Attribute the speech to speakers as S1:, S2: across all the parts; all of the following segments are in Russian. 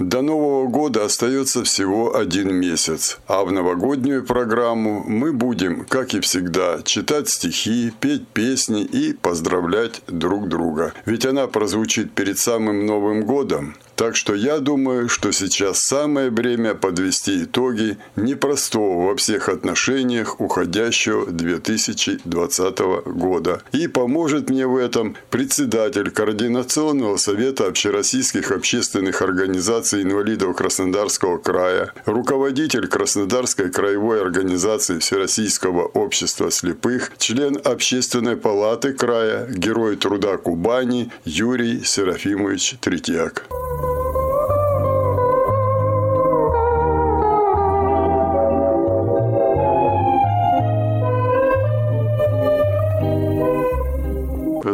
S1: До Нового года остается всего один месяц, а в новогоднюю программу мы будем, как и всегда, читать стихи, петь песни и поздравлять друг друга. Ведь она прозвучит перед самым Новым годом, так что я думаю, что сейчас самое время подвести итоги непростого во всех отношениях уходящего 2020 года. И поможет мне в этом председатель Координационного совета общероссийских общественных организаций инвалидов Краснодарского края, руководитель Краснодарской краевой организации Всероссийского общества слепых, член Общественной палаты края, герой труда Кубани Юрий Серафимович Третьяк.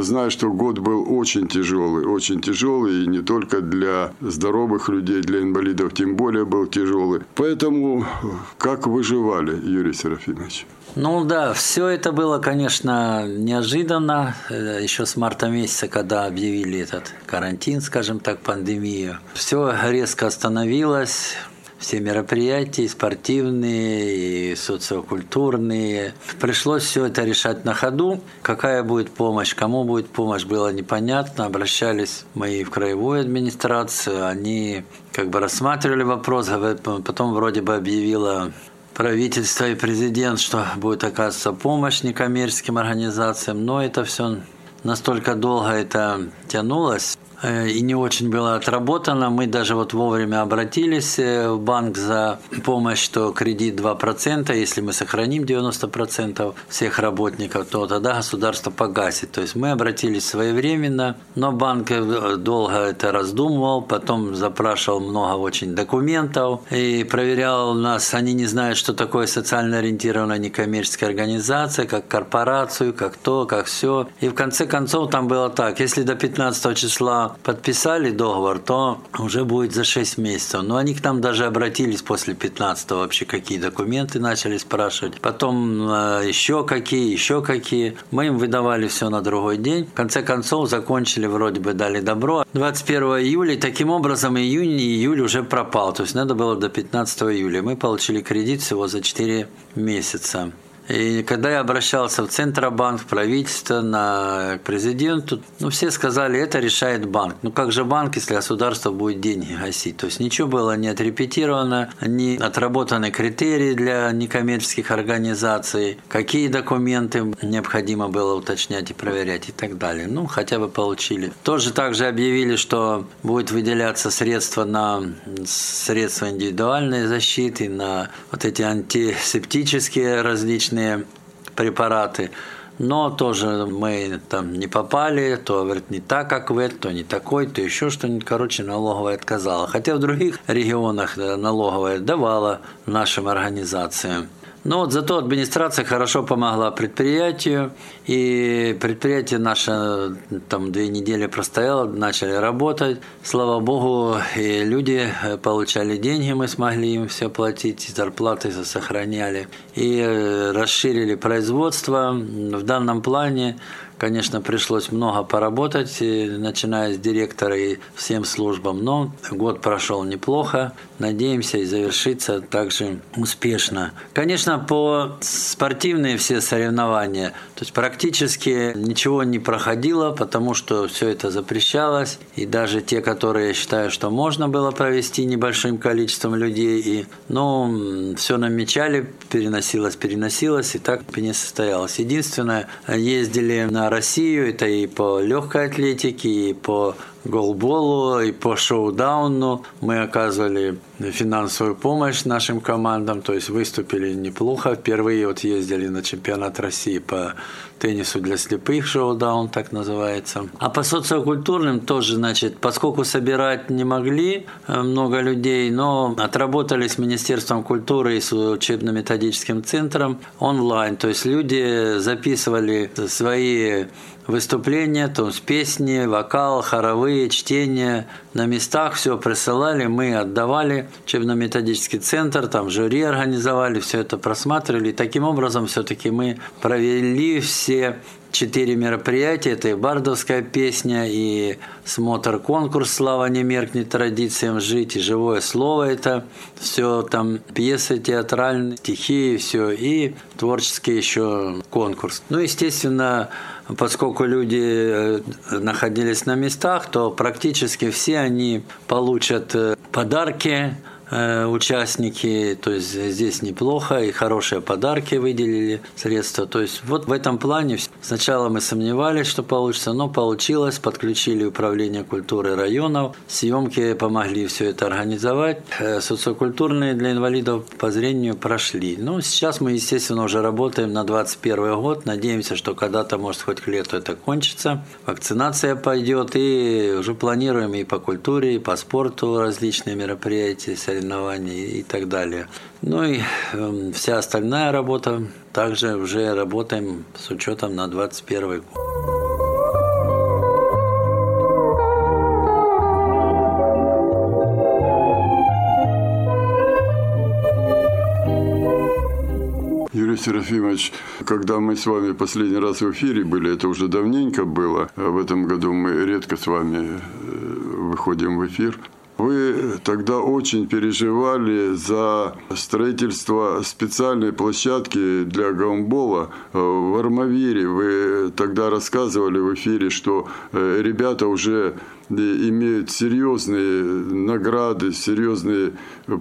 S1: Знаю, что год был очень тяжелый, очень тяжелый, и не только для здоровых людей, для инвалидов тем более был тяжелый. Поэтому как выживали, Юрий Серафимович?
S2: Ну да, все это было, конечно, неожиданно. Э, Еще с марта месяца, когда объявили этот карантин, скажем так, пандемию. Все резко остановилось все мероприятия, и спортивные, и социокультурные. Пришлось все это решать на ходу. Какая будет помощь, кому будет помощь, было непонятно. Обращались мои в краевую администрацию, они как бы рассматривали вопрос, потом вроде бы объявила правительство и президент, что будет оказываться помощь некоммерческим организациям, но это все настолько долго это тянулось, и не очень было отработано. Мы даже вот вовремя обратились э, в банк за помощь, что кредит 2%, если мы сохраним 90% всех работников, то тогда государство погасит. То есть мы обратились своевременно, но банк э, долго это раздумывал, потом запрашивал много очень документов и проверял нас. Они не знают, что такое социально ориентированная некоммерческая организация, как корпорацию, как то, как все. И в конце концов там было так, если до 15 числа подписали договор, то уже будет за 6 месяцев. Но они к нам даже обратились после 15 вообще, какие документы начали спрашивать. Потом э, еще какие, еще какие. Мы им выдавали все на другой день. В конце концов закончили, вроде бы дали добро. 21 июля, таким образом июнь и июль уже пропал. То есть надо было до 15 июля. Мы получили кредит всего за 4 месяца. И когда я обращался в Центробанк, в правительство, на, к президенту, ну, все сказали, это решает банк. Ну, как же банк, если государство будет деньги гасить? То есть ничего было не отрепетировано, не отработаны критерии для некоммерческих организаций, какие документы необходимо было уточнять и проверять и так далее. Ну, хотя бы получили. Тоже также объявили, что будет выделяться средства на средства индивидуальной защиты, на вот эти антисептические различные различные препараты. Но тоже мы там не попали, то, говорит, не так, как в это, то не такой, то еще что-нибудь. Короче, налоговая отказала. Хотя в других регионах налоговая давала нашим организациям. Но вот зато администрация хорошо помогла предприятию, и предприятие наше там две недели простояло, начали работать. Слава богу, и люди получали деньги, мы смогли им все платить, зарплаты сохраняли. И э, расширили производство. В данном плане Конечно, пришлось много поработать, начиная с директора и всем службам, но год прошел неплохо. Надеемся и завершится также успешно. Конечно, по спортивные все соревнования, то есть практически ничего не проходило, потому что все это запрещалось. И даже те, которые я считаю, что можно было провести небольшим количеством людей, и, ну, все намечали, переносилось, переносилось, и так не состоялось. Единственное, ездили на Россию, это и по легкой атлетике, и по голболу, и по шоу-дауну. Мы оказывали финансовую помощь нашим командам, то есть выступили неплохо. Впервые вот ездили на чемпионат России по теннису для слепых, шоу-даун так называется. А по социокультурным тоже, значит, поскольку собирать не могли э, много людей, но отработали с Министерством культуры и с учебно-методическим центром онлайн. То есть люди записывали свои выступления, то есть песни, вокал, хоровые, чтения на местах, все присылали, мы отдавали учебно-методический центр, там жюри организовали, все это просматривали. И таким образом все-таки мы провели все четыре мероприятия. Это и бардовская песня, и смотр-конкурс «Слава не меркнет традициям жить», и живое слово это все там пьесы театральные, стихи, все, и творческий еще конкурс. Ну, естественно, поскольку люди э, находились на местах, то практически все они получат э, подарки участники, то есть здесь неплохо, и хорошие подарки выделили, средства. То есть вот в этом плане сначала мы сомневались, что получится, но получилось, подключили управление культуры районов, съемки помогли все это организовать. Э, социокультурные для инвалидов по зрению прошли. Ну, сейчас мы, естественно, уже работаем на 2021 год, надеемся, что когда-то, может, хоть к лету это кончится, вакцинация пойдет, и уже планируем и по культуре, и по спорту различные мероприятия, соревнований и так далее. Ну и э, вся остальная работа также уже работаем с учетом на 2021 год.
S1: Юрий Серафимович, когда мы с вами последний раз в эфире были, это уже давненько было, а в этом году мы редко с вами э, выходим в эфир. Вы тогда очень переживали за строительство специальной площадки для гамбола э, в Армавире. Вы тогда рассказывали в эфире, что э, ребята уже имеют серьезные награды, серьезные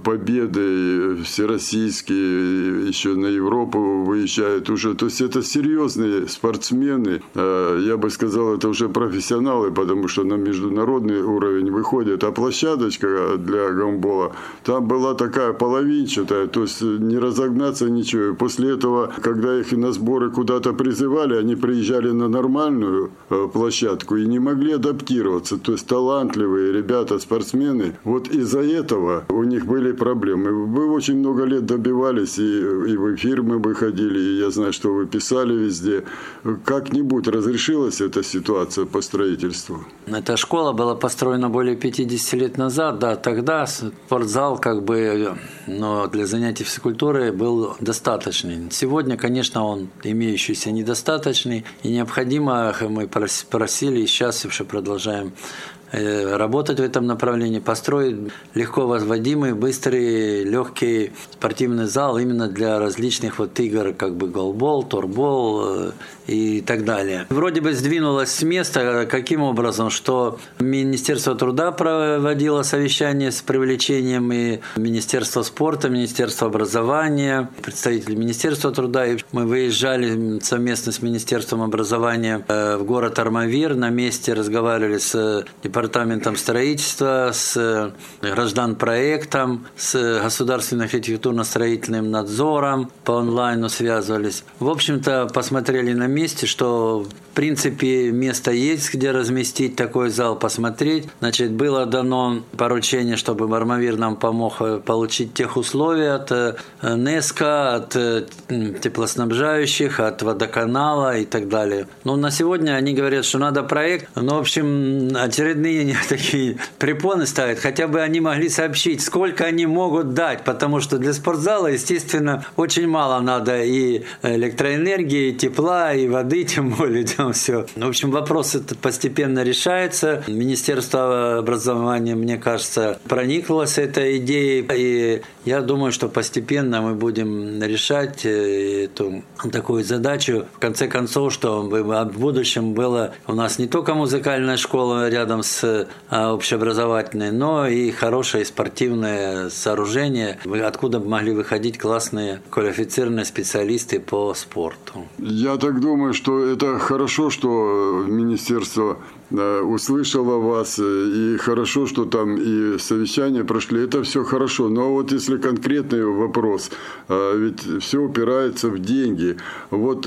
S1: победы всероссийские, еще на Европу выезжают уже. То есть это серьезные спортсмены. Э, я бы сказал, это уже профессионалы, потому что на международный уровень выходят. А площадочка для гамбола, там была такая половинчатая, то есть не разогнаться ничего. После этого, когда их на сборы куда-то призывали, они приезжали на нормальную э, площадку и не могли адаптироваться. То есть талантливые ребята, спортсмены. Вот из-за этого у них были проблемы. Вы очень много лет добивались, и, и в эфир мы выходили, и я знаю, что вы писали везде. Как-нибудь разрешилась эта ситуация по строительству?
S2: Эта школа была построена более 50 лет назад, да, тогда спортзал как бы но для занятий физкультурой был достаточный. Сегодня, конечно, он имеющийся недостаточный, и необходимо, мы просили, и сейчас еще продолжаем работать в этом направлении, построить легко возводимый, быстрый, легкий спортивный зал именно для различных вот игр, как бы голбол, торбол э, и так далее. Вроде бы сдвинулось с места, каким образом, что Министерство труда проводило совещание с привлечением и Министерство спорта, Министерство образования, представители Министерства труда, и мы выезжали совместно с Министерством образования э, в город Армавир, на месте разговаривали с департаментом строительства, с э, граждан-проектом, с государственным архитектурно-строительным надзором, по онлайну связывались. В общем-то, посмотрели на месте, что в принципе место есть, где разместить такой зал, посмотреть. Значит, было дано поручение, чтобы Бармавир нам помог э, получить тех условия от э, НЕСКО, от теплоснабжающих, от водоканала и так далее. Но на сегодня они говорят, что надо проект. Ну, в общем, очередные ныне такие препоны ставят, хотя бы они могли сообщить, сколько они могут дать, потому что для спортзала, естественно, очень мало надо и электроэнергии, и тепла, и воды, тем более, там все. В общем, вопрос этот постепенно решается. Министерство образования, мне кажется, прониклось этой идеей, и я думаю, что постепенно мы будем решать э, эту такую задачу. В конце концов, что в будущем было у нас не только музыкальная школа рядом с с а, общеобразовательной, но и хорошее спортивное сооружение, откуда могли выходить классные квалифицированные специалисты по спорту.
S1: Я так думаю, что это хорошо, что Министерство э, услышала вас, и хорошо, что там и совещания прошли, это все хорошо. Но вот если конкретный вопрос, ведь все упирается в деньги. Вот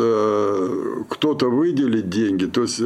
S1: кто-то выделит деньги, то есть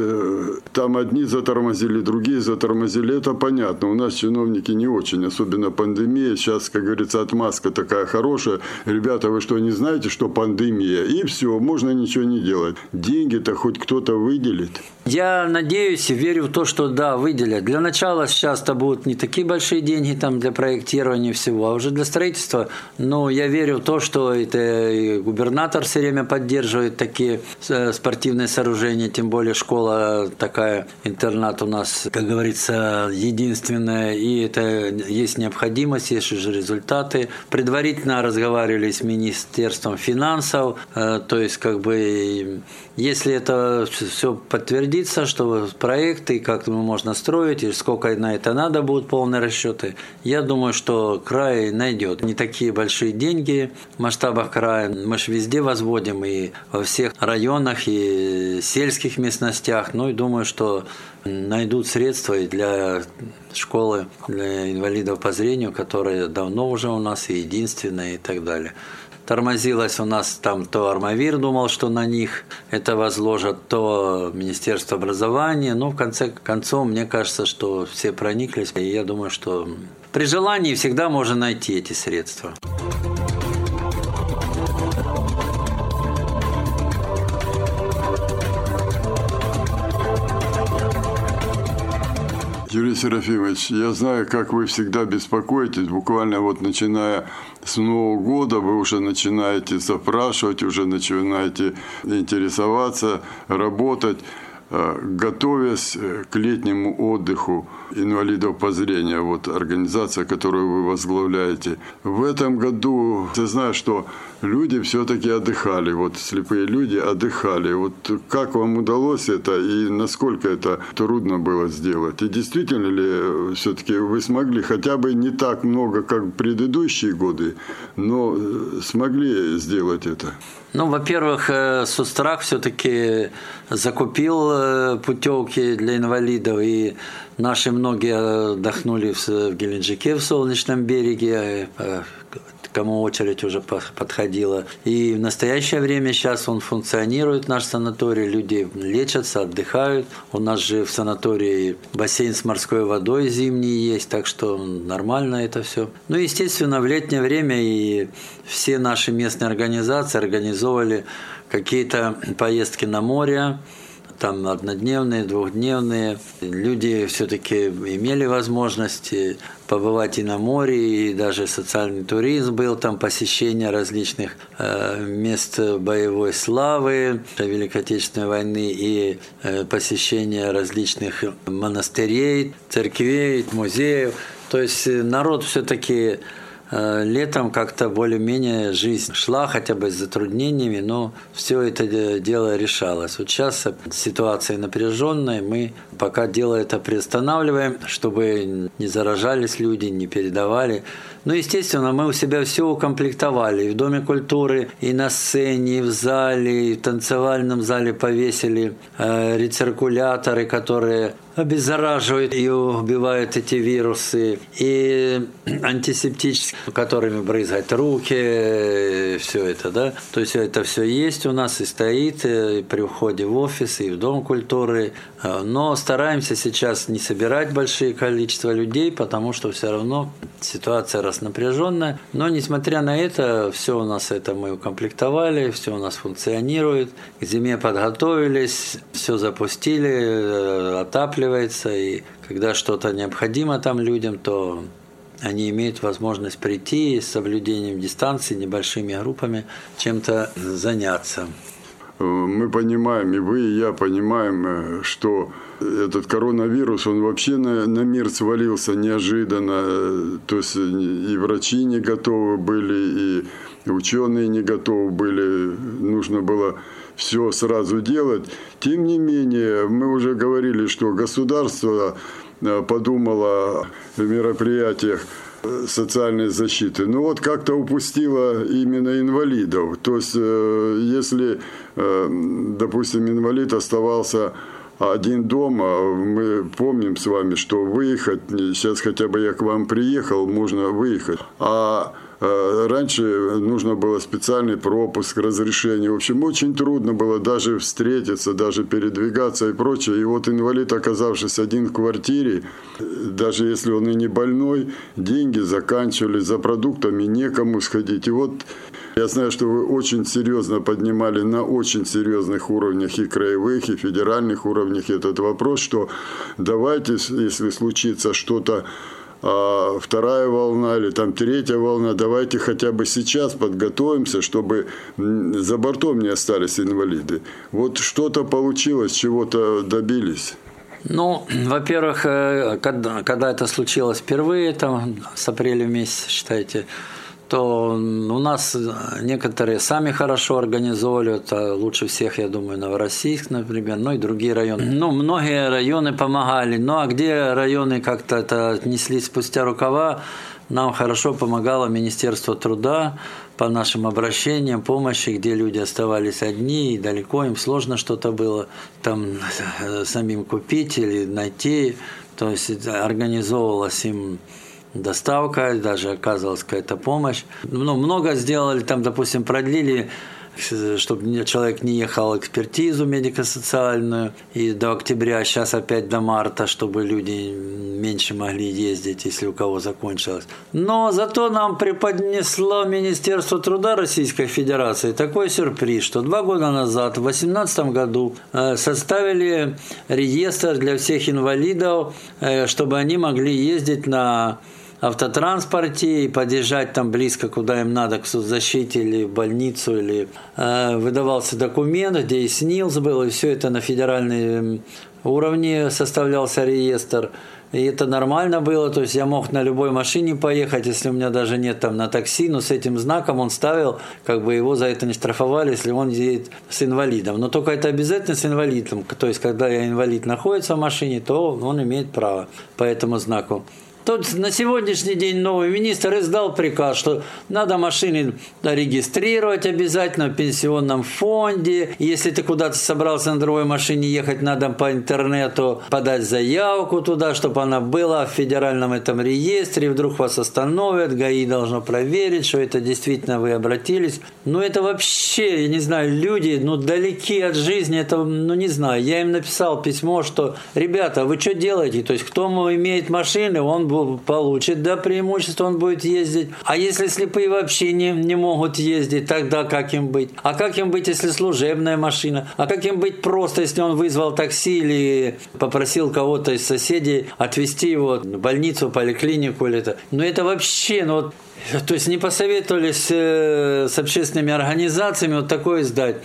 S1: там одни затормозили, другие затормозили, это понятно. У нас чиновники не очень, особенно пандемия. Сейчас, как говорится, отмазка такая хорошая. Ребята, вы что, не знаете, что пандемия? И все, можно ничего не делать. Деньги-то хоть кто-то выделит.
S2: Я надеюсь верю в то, что да, выделят. Для начала сейчас-то будут не такие большие деньги там для проектирования всего, а уже для строительства. Но я верю в то, что это и губернатор все время поддерживает такие э, спортивные сооружения, тем более школа такая, интернат у нас, как говорится, единственная, и это есть необходимость, есть уже результаты. Предварительно разговаривали с Министерством финансов, э, то есть как бы если это все подтвердится, что проекты, как можно строить, и сколько на это надо будут полные расчеты, я думаю, что край найдет не такие большие деньги в масштабах края. Мы же везде возводим и во всех районах, и сельских местностях. Ну и думаю, что найдут средства и для школы для инвалидов по зрению, которая давно уже у нас и единственная и так далее тормозилось у нас там то Армавир думал, что на них это возложат, то Министерство образования. Но ну, в конце концов, мне кажется, что все прониклись. И я думаю, что при желании всегда можно найти эти средства.
S1: Юрий Серафимович, я знаю, как вы всегда беспокоитесь, буквально вот начиная с Нового года вы уже начинаете запрашивать, уже начинаете интересоваться, работать. Э, готовясь э, к летнему отдыху инвалидов по зрению, вот организация, которую вы возглавляете. В этом году, я знаю, что люди все-таки отдыхали, вот слепые люди отдыхали. Вот как вам удалось это и насколько это трудно было сделать? И действительно ли э, все-таки вы смогли хотя бы не так много, как в предыдущие годы, но смогли сделать это?
S2: Ну, во-первых, Сустрах все-таки закупил э, путевки для инвалидов, и наши многие отдохнули в Геленджике, в Солнечном береге, э, кому очередь уже подходила. И в настоящее время сейчас он функционирует, наш санаторий, люди лечатся, отдыхают. У нас же в санатории бассейн с морской водой зимний есть, так что нормально это все. Ну, естественно, в летнее время и все наши местные организации организовывали какие-то поездки на море, там однодневные, двухдневные. Люди все-таки имели возможность побывать и на море, и даже социальный туризм был, там посещение различных э, мест боевой славы Великой Отечественной войны и э, посещение различных монастырей, церквей, музеев. То есть народ все-таки Э, летом как-то более-менее жизнь шла, хотя бы с затруднениями, но все это дело решалось. Вот сейчас ситуация напряженная, мы пока дело это приостанавливаем, чтобы не заражались люди, не передавали. Ну, естественно, мы у себя все укомплектовали. И в Доме культуры, и на сцене, и в зале, и в танцевальном зале повесили э, рециркуляторы, которые обеззараживают и убивают эти вирусы, и антисептические, которыми брызгать руки, все это, да. То есть это все есть у нас и стоит и при входе в офис, и в Дом культуры. Но стараемся сейчас не собирать большие количества людей, потому что все равно ситуация раз напряженная. Но несмотря на это, все у нас это мы укомплектовали, все у нас функционирует. К зиме подготовились, все запустили, отапливали накапливается, и когда что-то необходимо там людям, то они имеют возможность прийти с соблюдением дистанции, небольшими группами, чем-то заняться.
S1: Мы понимаем, и вы, и я понимаем, э, что этот коронавирус, он вообще на, на мир свалился неожиданно. То есть и врачи не готовы были, и ученые не готовы были. Нужно было все сразу делать. Тем не менее, мы уже говорили, что государство э, подумало о мероприятиях э, социальной защиты. Ну вот как-то упустила именно инвалидов. То есть, э, если, допустим, инвалид оставался один дома. Мы помним с вами, что выехать, сейчас хотя бы я к вам приехал, можно выехать. А Э, раньше нужно было специальный пропуск, разрешение. В общем, очень трудно было даже встретиться, даже передвигаться и прочее. И вот инвалид, оказавшись один в квартире, даже если он и не больной, деньги заканчивались, за продуктами некому сходить. И вот я знаю, что вы очень серьезно поднимали на очень серьезных уровнях и краевых, и федеральных уровнях этот вопрос, что давайте, если случится что-то а вторая волна или там третья волна, давайте хотя бы сейчас подготовимся, чтобы за бортом не остались инвалиды. Вот что-то получилось, чего-то добились.
S2: Ну, во-первых, э, когда, когда это случилось впервые, там, с апреля месяца, считайте, то у нас некоторые сами хорошо организовали, это лучше всех, я думаю, Новороссийск, например, ну и другие районы. Ну, многие районы помогали, ну а где районы как-то это отнеслись спустя рукава, нам хорошо помогало Министерство труда по нашим обращениям, помощи, где люди оставались одни, и далеко им сложно что-то было там э, самим купить или найти. То есть организовывалось им доставка, даже оказывалась какая-то помощь. Ну, много сделали, там, допустим, продлили чтобы человек не ехал экспертизу медико-социальную, и до октября, сейчас опять до марта, чтобы люди меньше могли ездить, если у кого закончилось. Но зато нам преподнесло Министерство труда Российской Федерации такой сюрприз, что два года назад, в 2018 году, э, составили реестр для всех инвалидов, э, чтобы они могли ездить на автотранспорте и подъезжать там близко, куда им надо, к соцзащите или в больницу, или э, выдавался документ, где и СНИЛС был, и все это на федеральном уровне составлялся реестр. И это нормально было, то есть я мог на любой машине поехать, если у меня даже нет там на такси, но с этим знаком он ставил, как бы его за это не штрафовали, если он едет с инвалидом. Но только это обязательно с инвалидом, то есть когда я инвалид находится в машине, то он имеет право по этому знаку. Тут на сегодняшний день новый министр издал приказ, что надо машины регистрировать обязательно в пенсионном фонде. Если ты куда-то собрался на другой машине ехать, надо по интернету подать заявку туда, чтобы она была в федеральном этом реестре. Вдруг вас остановят, ГАИ должно проверить, что это действительно вы обратились. Ну это вообще, я не знаю, люди, ну далеки от жизни, это, ну не знаю. Я им написал письмо, что, ребята, вы что делаете? То есть кто имеет машины, он получит да, преимущество, он будет ездить. А если слепые вообще не, не могут ездить, тогда как им быть? А как им быть, если служебная машина? А как им быть просто, если он вызвал такси или попросил кого-то из соседей отвезти его в больницу, поликлинику или это? Ну это вообще, ну вот то есть не посоветовались э, с общественными организациями вот такое издать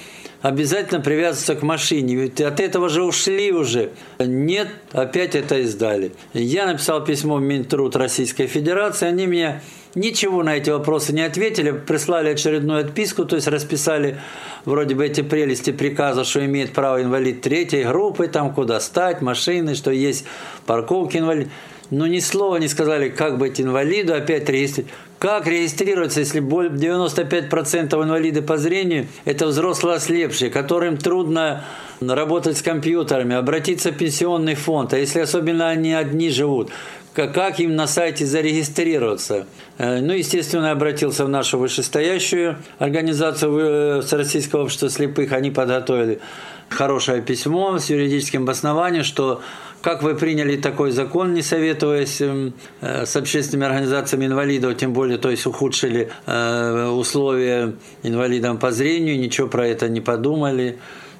S2: обязательно привязываться к машине. Ведь от этого же ушли уже. Нет, опять это издали. Я написал письмо в Минтруд Российской Федерации, они мне ничего на эти вопросы не ответили, прислали очередную отписку, то есть расписали вроде бы эти прелести приказа, что имеет право инвалид третьей группы, там куда стать, машины, что есть парковки инвалид. Но ни слова не сказали, как быть инвалиду, опять регистрировать. Как регистрироваться, если 95% инвалиды по зрению – это взрослые ослепшие, которым трудно работать с компьютерами, обратиться в пенсионный фонд, а если особенно они одни живут, как им на сайте зарегистрироваться. Э, ну, естественно, я обратился в нашу вышестоящую организацию с Российского общества слепых. Они подготовили хорошее письмо с юридическим обоснованием, что как вы приняли такой закон, не советуясь эм, э, с общественными организациями инвалидов, тем более, то есть ухудшили э, условия инвалидам по зрению, ничего про это не подумали.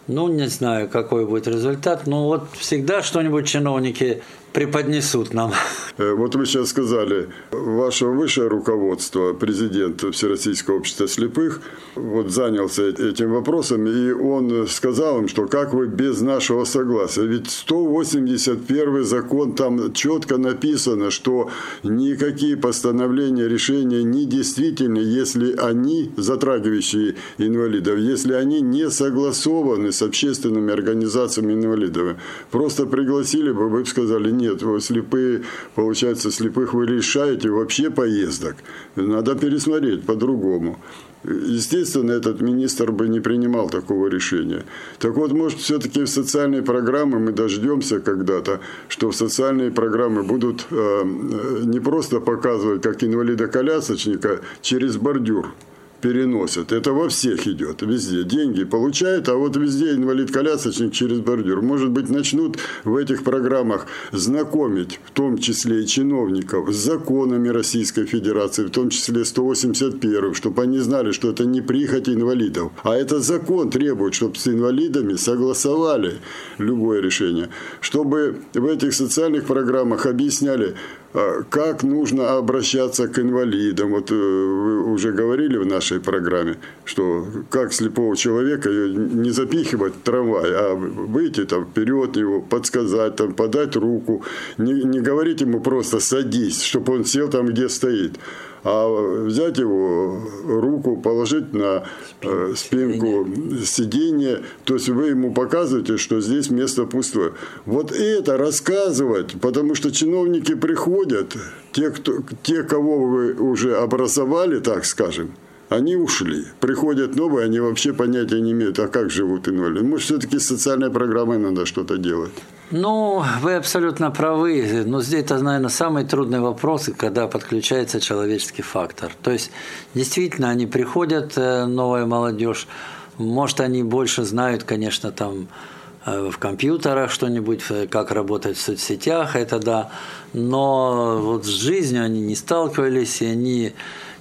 S2: Ну, не знаю, какой будет результат. Но вот всегда что-нибудь чиновники преподнесут нам.
S1: Э, вот вы сейчас сказали, ваше высшее руководство, президент Всероссийского общества слепых, вот занялся этим вопросом, и он сказал им, что как вы без нашего согласия? Ведь 181 закон, там четко написано, что никакие постановления, решения не действительны, если они, затрагивающие инвалидов, если они не согласованы с общественными организациями инвалидов. Просто пригласили бы, вы бы сказали, нет, нет, слепые, получается, слепых вы лишаете вообще поездок. Надо пересмотреть по-другому. Естественно, этот министр бы не принимал такого решения. Так вот, может, все-таки в социальные программы мы дождемся когда-то, что в социальные программы будут э, не просто показывать, как инвалида-колясочника через бордюр переносят. Это во всех идет, везде. Деньги получают, а вот везде инвалид-колясочник через бордюр. Может быть, начнут в этих программах знакомить, в том числе и чиновников, с законами Российской Федерации, в том числе 181 чтобы они знали, что это не прихоть инвалидов. А это закон требует, чтобы с инвалидами согласовали любое решение. Чтобы в этих социальных программах объясняли, как нужно обращаться к инвалидам. Вот э, вы уже говорили в нашей программе, что как слепого человека не запихивать в трамвай, а выйти там вперед его, подсказать, там, подать руку, не, не говорить ему просто садись, чтобы он сел там, где стоит а взять его руку, положить на э, спинку сиденья, то есть вы ему показываете, что здесь место пустое. Вот это рассказывать, потому что чиновники приходят, те, кто, те кого вы уже образовали, так скажем, они ушли. Приходят новые, они вообще понятия не имеют, а как живут инвалиды. Может, все-таки с социальной программой надо что-то делать.
S2: Ну, вы абсолютно правы. Но здесь это, наверное, самый трудный вопрос, когда подключается человеческий фактор. То есть, действительно, они приходят, э, новая молодежь, может, они больше знают, конечно, там э, в компьютерах что-нибудь, э, как работать в соцсетях, это да. Но вот с жизнью они не сталкивались, и они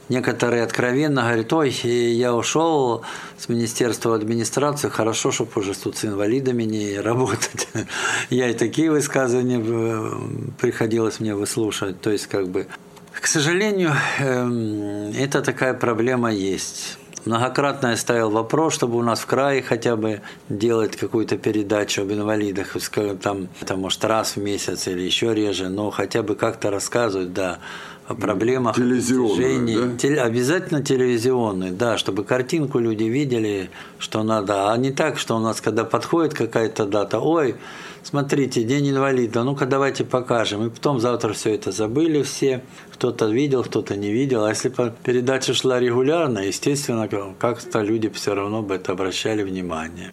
S2: некоторые откровенно говорят, ой, я ушел с Министерства администрации, хорошо, чтобы уже тут с инвалидами не работать. Я и такие высказывания э, приходилось мне выслушивать. То есть, как бы, к сожалению, эм, это такая проблема есть. Многократно я ставил вопрос, чтобы у нас в крае хотя бы делать какую-то передачу об инвалидах, скажем, там, это может раз в месяц или еще реже, но хотя бы как-то рассказывать, да, о проблемах
S1: телевизионные,
S2: да? Теле, обязательно телевизионные, да, чтобы картинку люди видели, что надо, а не так, что у нас, когда подходит какая-то дата, ой, смотрите, день инвалида, ну-ка давайте покажем, и потом завтра все это забыли все, кто-то видел, кто-то не видел, а если передача шла регулярно, естественно, как-то люди все равно бы это обращали внимание.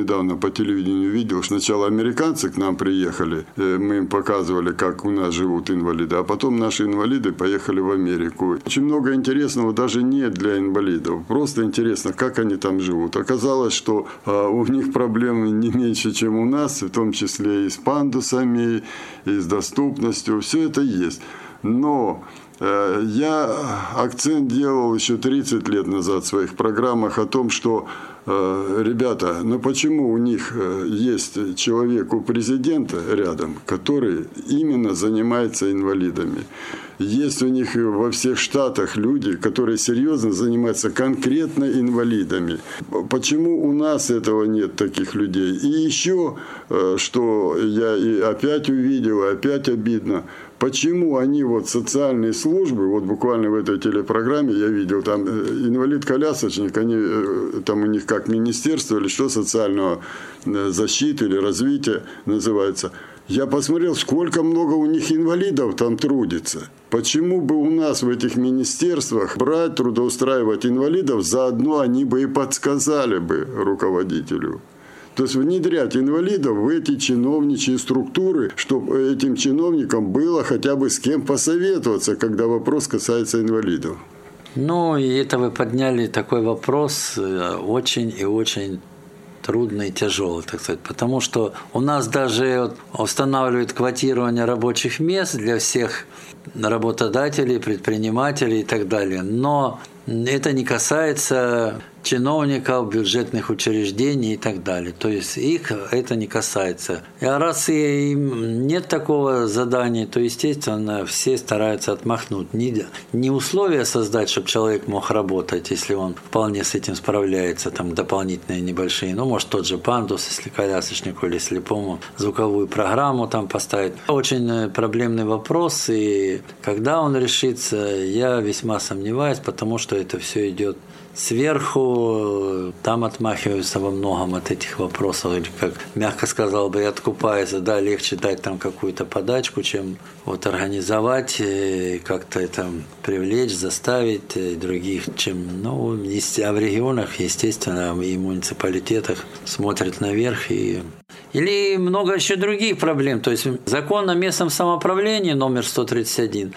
S1: Недавно по телевидению видел, сначала американцы к нам приехали, э, мы им показывали, как у нас живут инвалиды, а потом наши инвалиды поехали в Америку. Очень много интересного даже нет для инвалидов, просто интересно, как они там живут. Оказалось, что а, у них проблемы не меньше, чем у нас, в том числе и с пандусами, и с доступностью, все это есть. Но я акцент делал еще 30 лет назад в своих программах о том, что Э, ребята, но почему у них э, есть человек у президента рядом, который именно занимается инвалидами? Есть у них во всех штатах люди, которые серьезно занимаются конкретно инвалидами. Почему у нас этого нет таких людей? И еще, э, что я и опять увидел, и опять обидно, почему они вот социальные службы, вот буквально в этой телепрограмме я видел, там э, инвалид-колясочник, они, э, там у них как министерство или что социального защиты или развития называется – я посмотрел, сколько много у них инвалидов там трудится. Почему бы у нас в этих министерствах брать, трудоустраивать инвалидов, заодно они бы и подсказали бы руководителю. То есть внедрять инвалидов в эти чиновничьи структуры, чтобы этим чиновникам было хотя бы с кем посоветоваться, когда вопрос касается инвалидов.
S2: Ну, и это вы подняли такой вопрос э, очень и очень трудный тяжелый, так сказать, потому что у нас даже устанавливают квотирование рабочих мест для всех работодателей, предпринимателей и так далее, но это не касается чиновников бюджетных учреждений и так далее. То есть их это не касается. А раз им нет такого задания, то, естественно, все стараются отмахнуть. Не, не условия создать, чтобы человек мог работать, если он вполне с этим справляется, там дополнительные небольшие, ну, может, тот же пандус, если колясочнику или слепому, звуковую программу там поставить. Очень э, проблемный вопрос, и когда он решится, я весьма сомневаюсь, потому что это все идет сверху, там отмахиваются во многом от этих вопросов, или как мягко сказал бы, и откупается, да, легче дать там какую-то подачку, чем вот организовать, э, как-то это привлечь, заставить э, других, чем, ну, а в регионах, естественно, и муниципалитетах смотрят наверх и или много еще других проблем. То есть закон о местном самоуправлении номер 131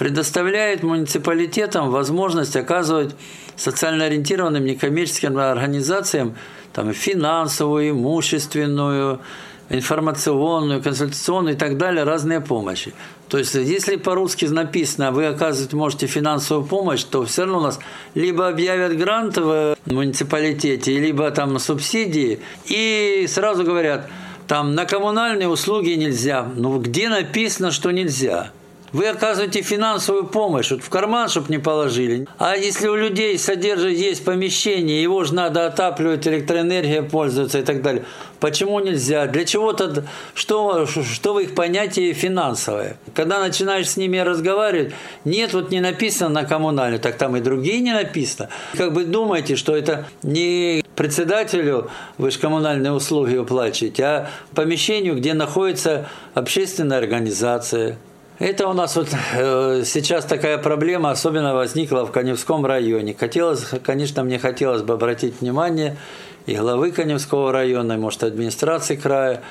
S2: предоставляет муниципалитетам возможность оказывать социально ориентированным некоммерческим организациям там, финансовую, имущественную, информационную, консультационную и так далее, разные помощи. То есть, если по-русски написано, вы оказывать можете финансовую помощь, то все равно у нас либо объявят грант в муниципалитете, либо там субсидии, и сразу говорят, там на коммунальные услуги нельзя. Ну, где написано, что нельзя? Вы оказываете финансовую помощь, вот в карман, чтобы не положили. А если у людей содержит есть помещение, его же надо отапливать, электроэнергия пользоваться и так далее. Почему нельзя? Для чего-то, что, что в их понятии финансовое? Когда начинаешь с ними разговаривать, нет, вот не написано на коммунальную, так там и другие не написано. Как бы думаете, что это не председателю, вы же коммунальные услуги уплачиваете, а помещению, где находится общественная организация, это у нас вот э, сейчас такая проблема особенно возникла в Коневском районе. Хотелось, конечно, мне хотелось бы обратить внимание и главы Коневского района, и, может, администрации края,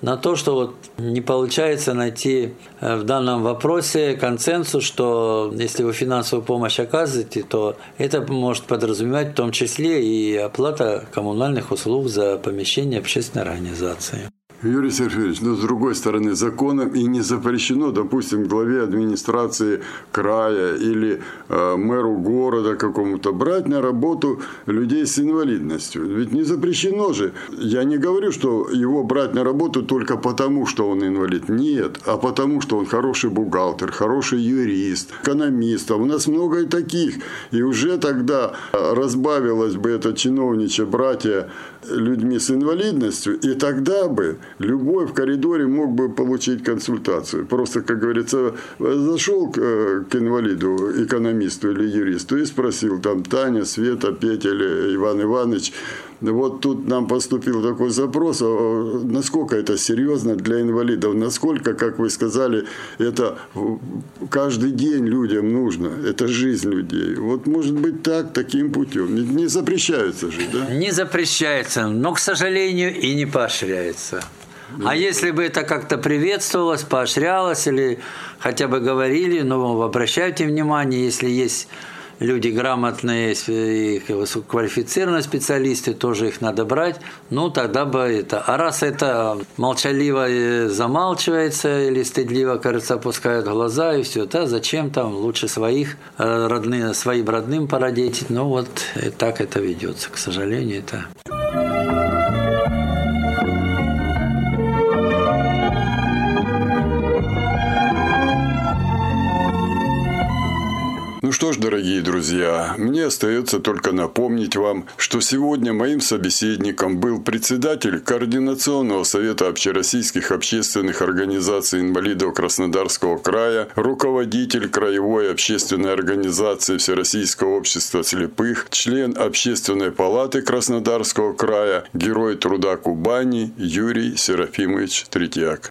S2: на то, что вот не получается найти э, в данном вопросе консенсус, что если вы финансовую помощь оказываете, то это может подразумевать в том числе и оплата коммунальных услуг за помещение общественной организации.
S1: Юрий Сергеевич, но с другой стороны, законом и не запрещено, допустим, главе администрации края или э, мэру города какому-то брать на работу людей с инвалидностью. Ведь не запрещено же. Я не говорю, что его брать на работу только потому, что он инвалид. Нет, а потому, что он хороший бухгалтер, хороший юрист, экономист. А у нас много и таких. И уже тогда разбавилось бы это чиновничье братья людьми с инвалидностью, и тогда бы любой в коридоре мог бы получить консультацию. Просто, как говорится, зашел к, э, к инвалиду, экономисту или юристу и спросил, там, Таня, Света, Петя или Иван Иванович, вот тут нам поступил такой запрос, а, насколько это серьезно для инвалидов, насколько, как вы сказали, это каждый день людям нужно, это жизнь людей. Вот может быть так, таким путем. Не запрещается же, да?
S2: Не запрещается, но, к сожалению, и не поощряется. А если бы это как-то приветствовалось, поощрялось или хотя бы говорили, ну, обращайте внимание, если есть люди грамотные, и высококвалифицированные специалисты, тоже их надо брать, ну тогда бы это. А раз это молчаливо замалчивается или стыдливо, кажется, опускают глаза и все, да зачем там, лучше своих э, родных, своим родным породить. Ну вот так это ведется, к сожалению, это.
S1: Что ж, дорогие друзья, мне остается только напомнить вам, что сегодня моим собеседником был председатель Координационного совета общероссийских общественных организаций инвалидов Краснодарского края, руководитель Краевой общественной организации Всероссийского общества слепых, член Общественной палаты Краснодарского края, герой труда Кубани Юрий Серафимович Третьяк.